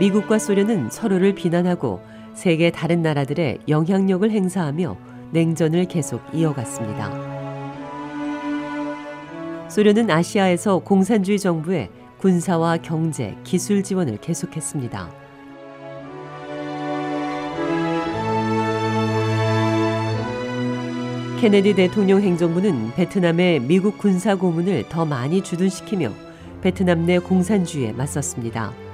미국과 소련은 서로를 비난하고 세계 다른 나라들의 영향력을 행사하며 냉전을 계속 이어갔습니다. 소련은 아시아에서 공산주의 정부에 군사와 경제, 기술 지원을 계속했습니다. 케네디 대통령 행정부는 베트남에 미국 군사 고문을 더 많이 주둔시키며 베트남 내 공산주의에 맞섰습니다.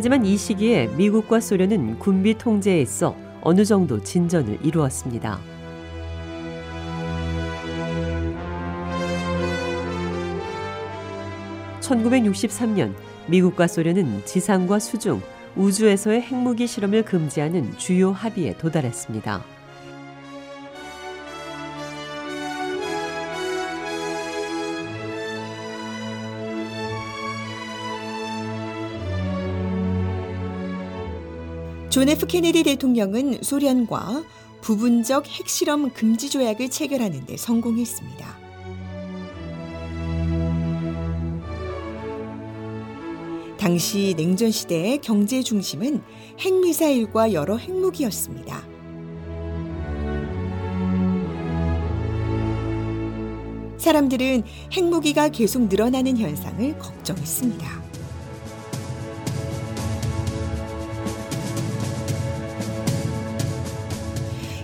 하지만 이 시기에 미국과 소련은 군비 통제에 있어 어느 정도 진전을 이루었습니다. (1963년) 미국과 소련은 지상과 수중, 우주에서의 핵무기 실험을 금지하는 주요 합의에 도달했습니다. 존 F 케네디 대통령은 소련과 부분적 핵실험 금지 조약을 체결하는 데 성공했습니다. 당시 냉전 시대의 경쟁 중심은 핵미사일과 여러 핵무기였습니다. 사람들은 핵무기가 계속 늘어나는 현상을 걱정했습니다.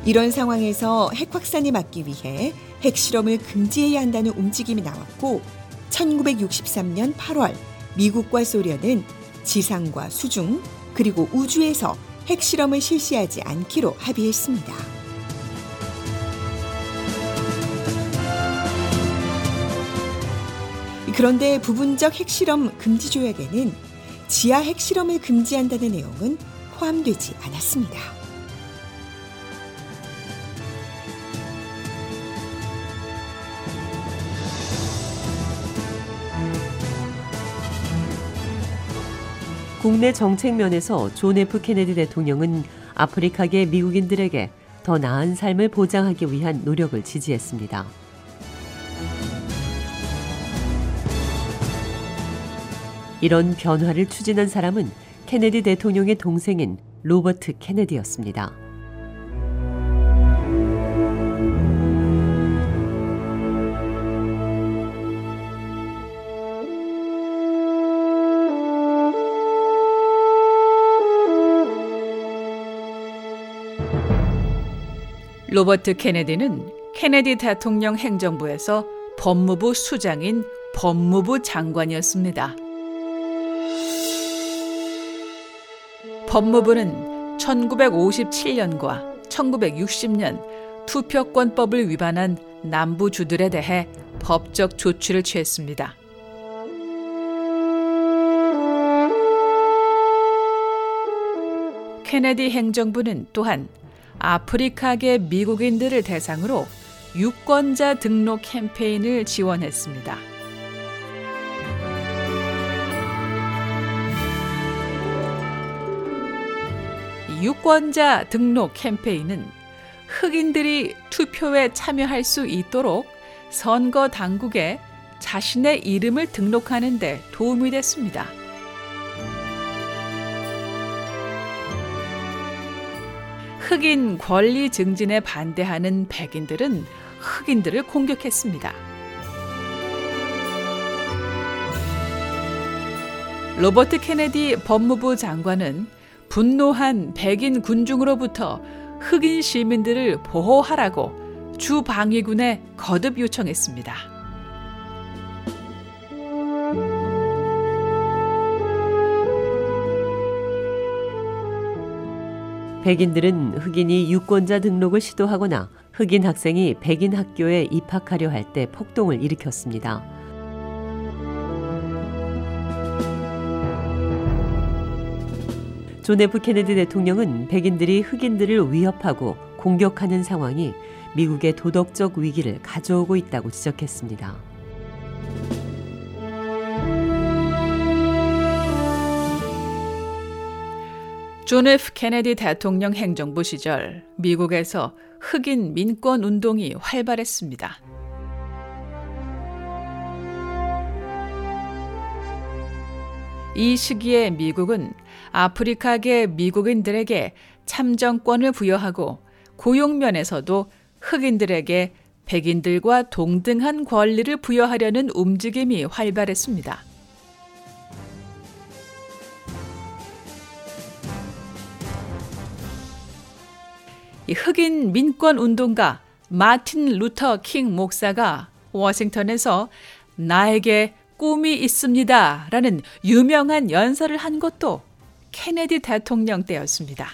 이런 상황에서 핵 확산을 막기 위해 핵실험을 금지해야 한다는 움직임이 나왔고 1963년 8월 미국과 소련은 지상과 수중 그리고 우주에서 핵실험을 실시하지 않기로 합의했습니다. 그런데 부분적 핵실험 금지 조약에는 지하 핵실험을 금지한다는 내용은 포함되지 않았습니다. 국내 정책 면에서 존 F 케네디 대통령은 아프리카계 미국인들에게 더 나은 삶을 보장하기 위한 노력을 지지했습니다. 이런 변화를 추진한 사람은 케네디 대통령의 동생인 로버트 케네디였습니다. 로버트 케네디는 케네디 대통령 행정부에서 법무부 수장인 법무부 장관이었습니다. 법무부는 1957년과 1960년 투표권법을 위반한 남부주들에 대해 법적 조치를 취했습니다. 케네디 행정부는 또한 아프리카계 미국인들을 대상으로 유권자 등록 캠페인을 지원했습니다. 유권자 등록 캠페인은 흑인들이 투표에 참여할 수 있도록 선거 당국에 자신의 이름을 등록하는 데 도움이 됐습니다. 흑인 권리 증진에 반대하는 백인들은 흑인들을 공격했습니다. 로버트 케네디 법무부 장관은 분노한 백인 군중으로부터 흑인 시민들을 보호하라고 주 방위군에 거듭 요청했습니다. 백인들은 흑인이 유권자 등록을 시도하거나 흑인 학생이 백인 학교에 입학하려 할 때 폭동을 일으켰습니다. 존 F 케네디 대통령은 백인들이 흑인들을 위협하고 공격하는 상황이 미국의 도덕적 위기를 가져오고 있다고 지적했습니다. 존 F 케네디 대통령 행정부 시절 미국에서 흑인 민권 운동이 활발했습니다. 이 시기에 미국은 아프리카계 미국인들에게 참정권을 부여하고 고용 면에서도 흑인들에게 백인들과 동등한 권리를 부여하려는 움직임이 활발했습니다. 흑인 민권 운동가 마틴 루터 킹 목사가 워싱턴에서 나에게 꿈이 있습니다. 라는 유명한 연설을 한 것도 케네디 대통령 때였습니다.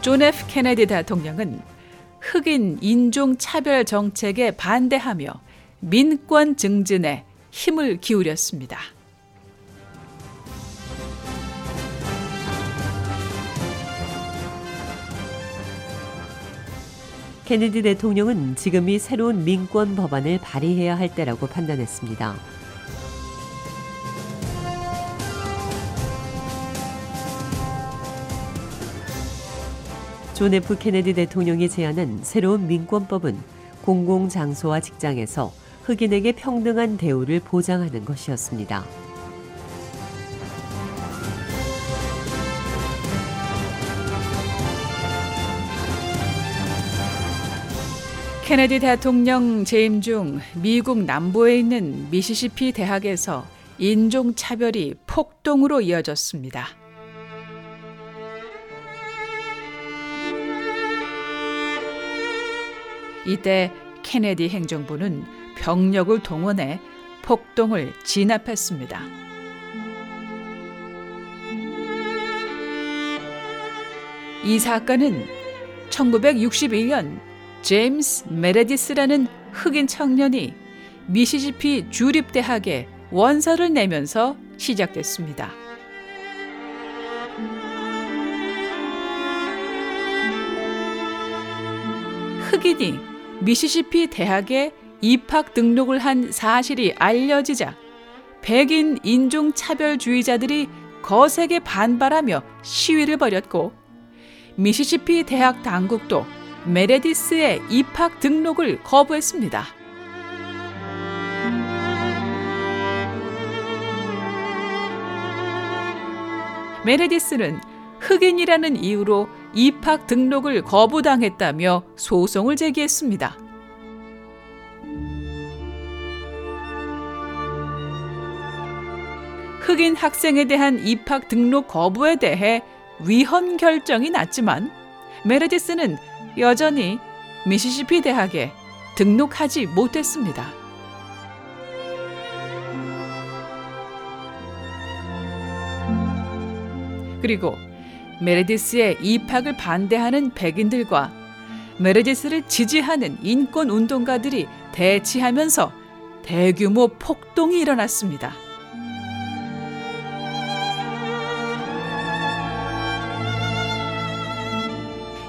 존 F 케네디 대통령은 흑인 인종 차별 정책에 반대하며 민권 증진에 힘을 기울였습니다. 케네디 대통령은 지금이 새로운 민권 법안을 발의해야 할 때라고 판단했습니다. 존 F 케네디 대통령이 제안한 새로운 민권법은 공공장소와 직장에서 흑인에게 평등한 대우를 보장하는 것이었습니다. 케네디 대통령 재임 중 미국 남부에 있는 미시시피 대학에서 인종차별이 폭동으로 이어졌습니다. 이때 케네디 행정부는 병력을 동원해 폭동을 진압했습니다. 이 사건은 1961년 제임스 메레디스라는 흑인 청년이 미시시피 주립대학에 원서를 내면서 시작됐습니다. 흑인이 미시시피 대학에 입학 등록을 한 사실이 알려지자 백인 인종차별주의자들이 거세게 반발하며 시위를 벌였고 미시시피 대학 당국도 메레디스의 입학 등록을 거부했습니다. 메레디스는 흑인이라는 이유로 입학 등록을 거부당했다며 소송을 제기했습니다. 흑인 학생에 대한 입학 등록 거부에 대해 위헌 결정이 났지만 메레디스는 여전히 미시시피 대학에 등록하지 못했습니다. 그리고 메레디스의 입학을 반대하는 백인들과 메레디스를 지지하는 인권 운동가들이 대치하면서 대규모 폭동이 일어났습니다.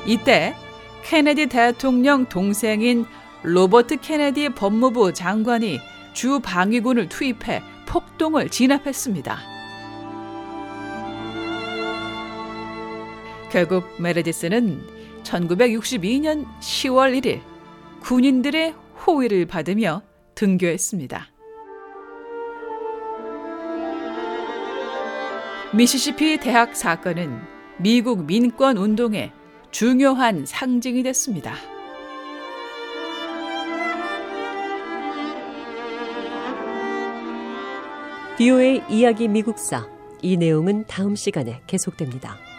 이때 케네디 대통령 동생인 로버트 케네디 법무부 장관이 주 방위군을 투입해 폭동을 진압했습니다. 결국 메르디스는 1962년 10월 1일 군인들의 호위를 받으며 등교했습니다. 미시시피 대학 사건은 미국 민권 운동의 중요한 상징이 됐습니다. 비오의 이야기 미국사 이 내용은 다음 시간에 계속됩니다.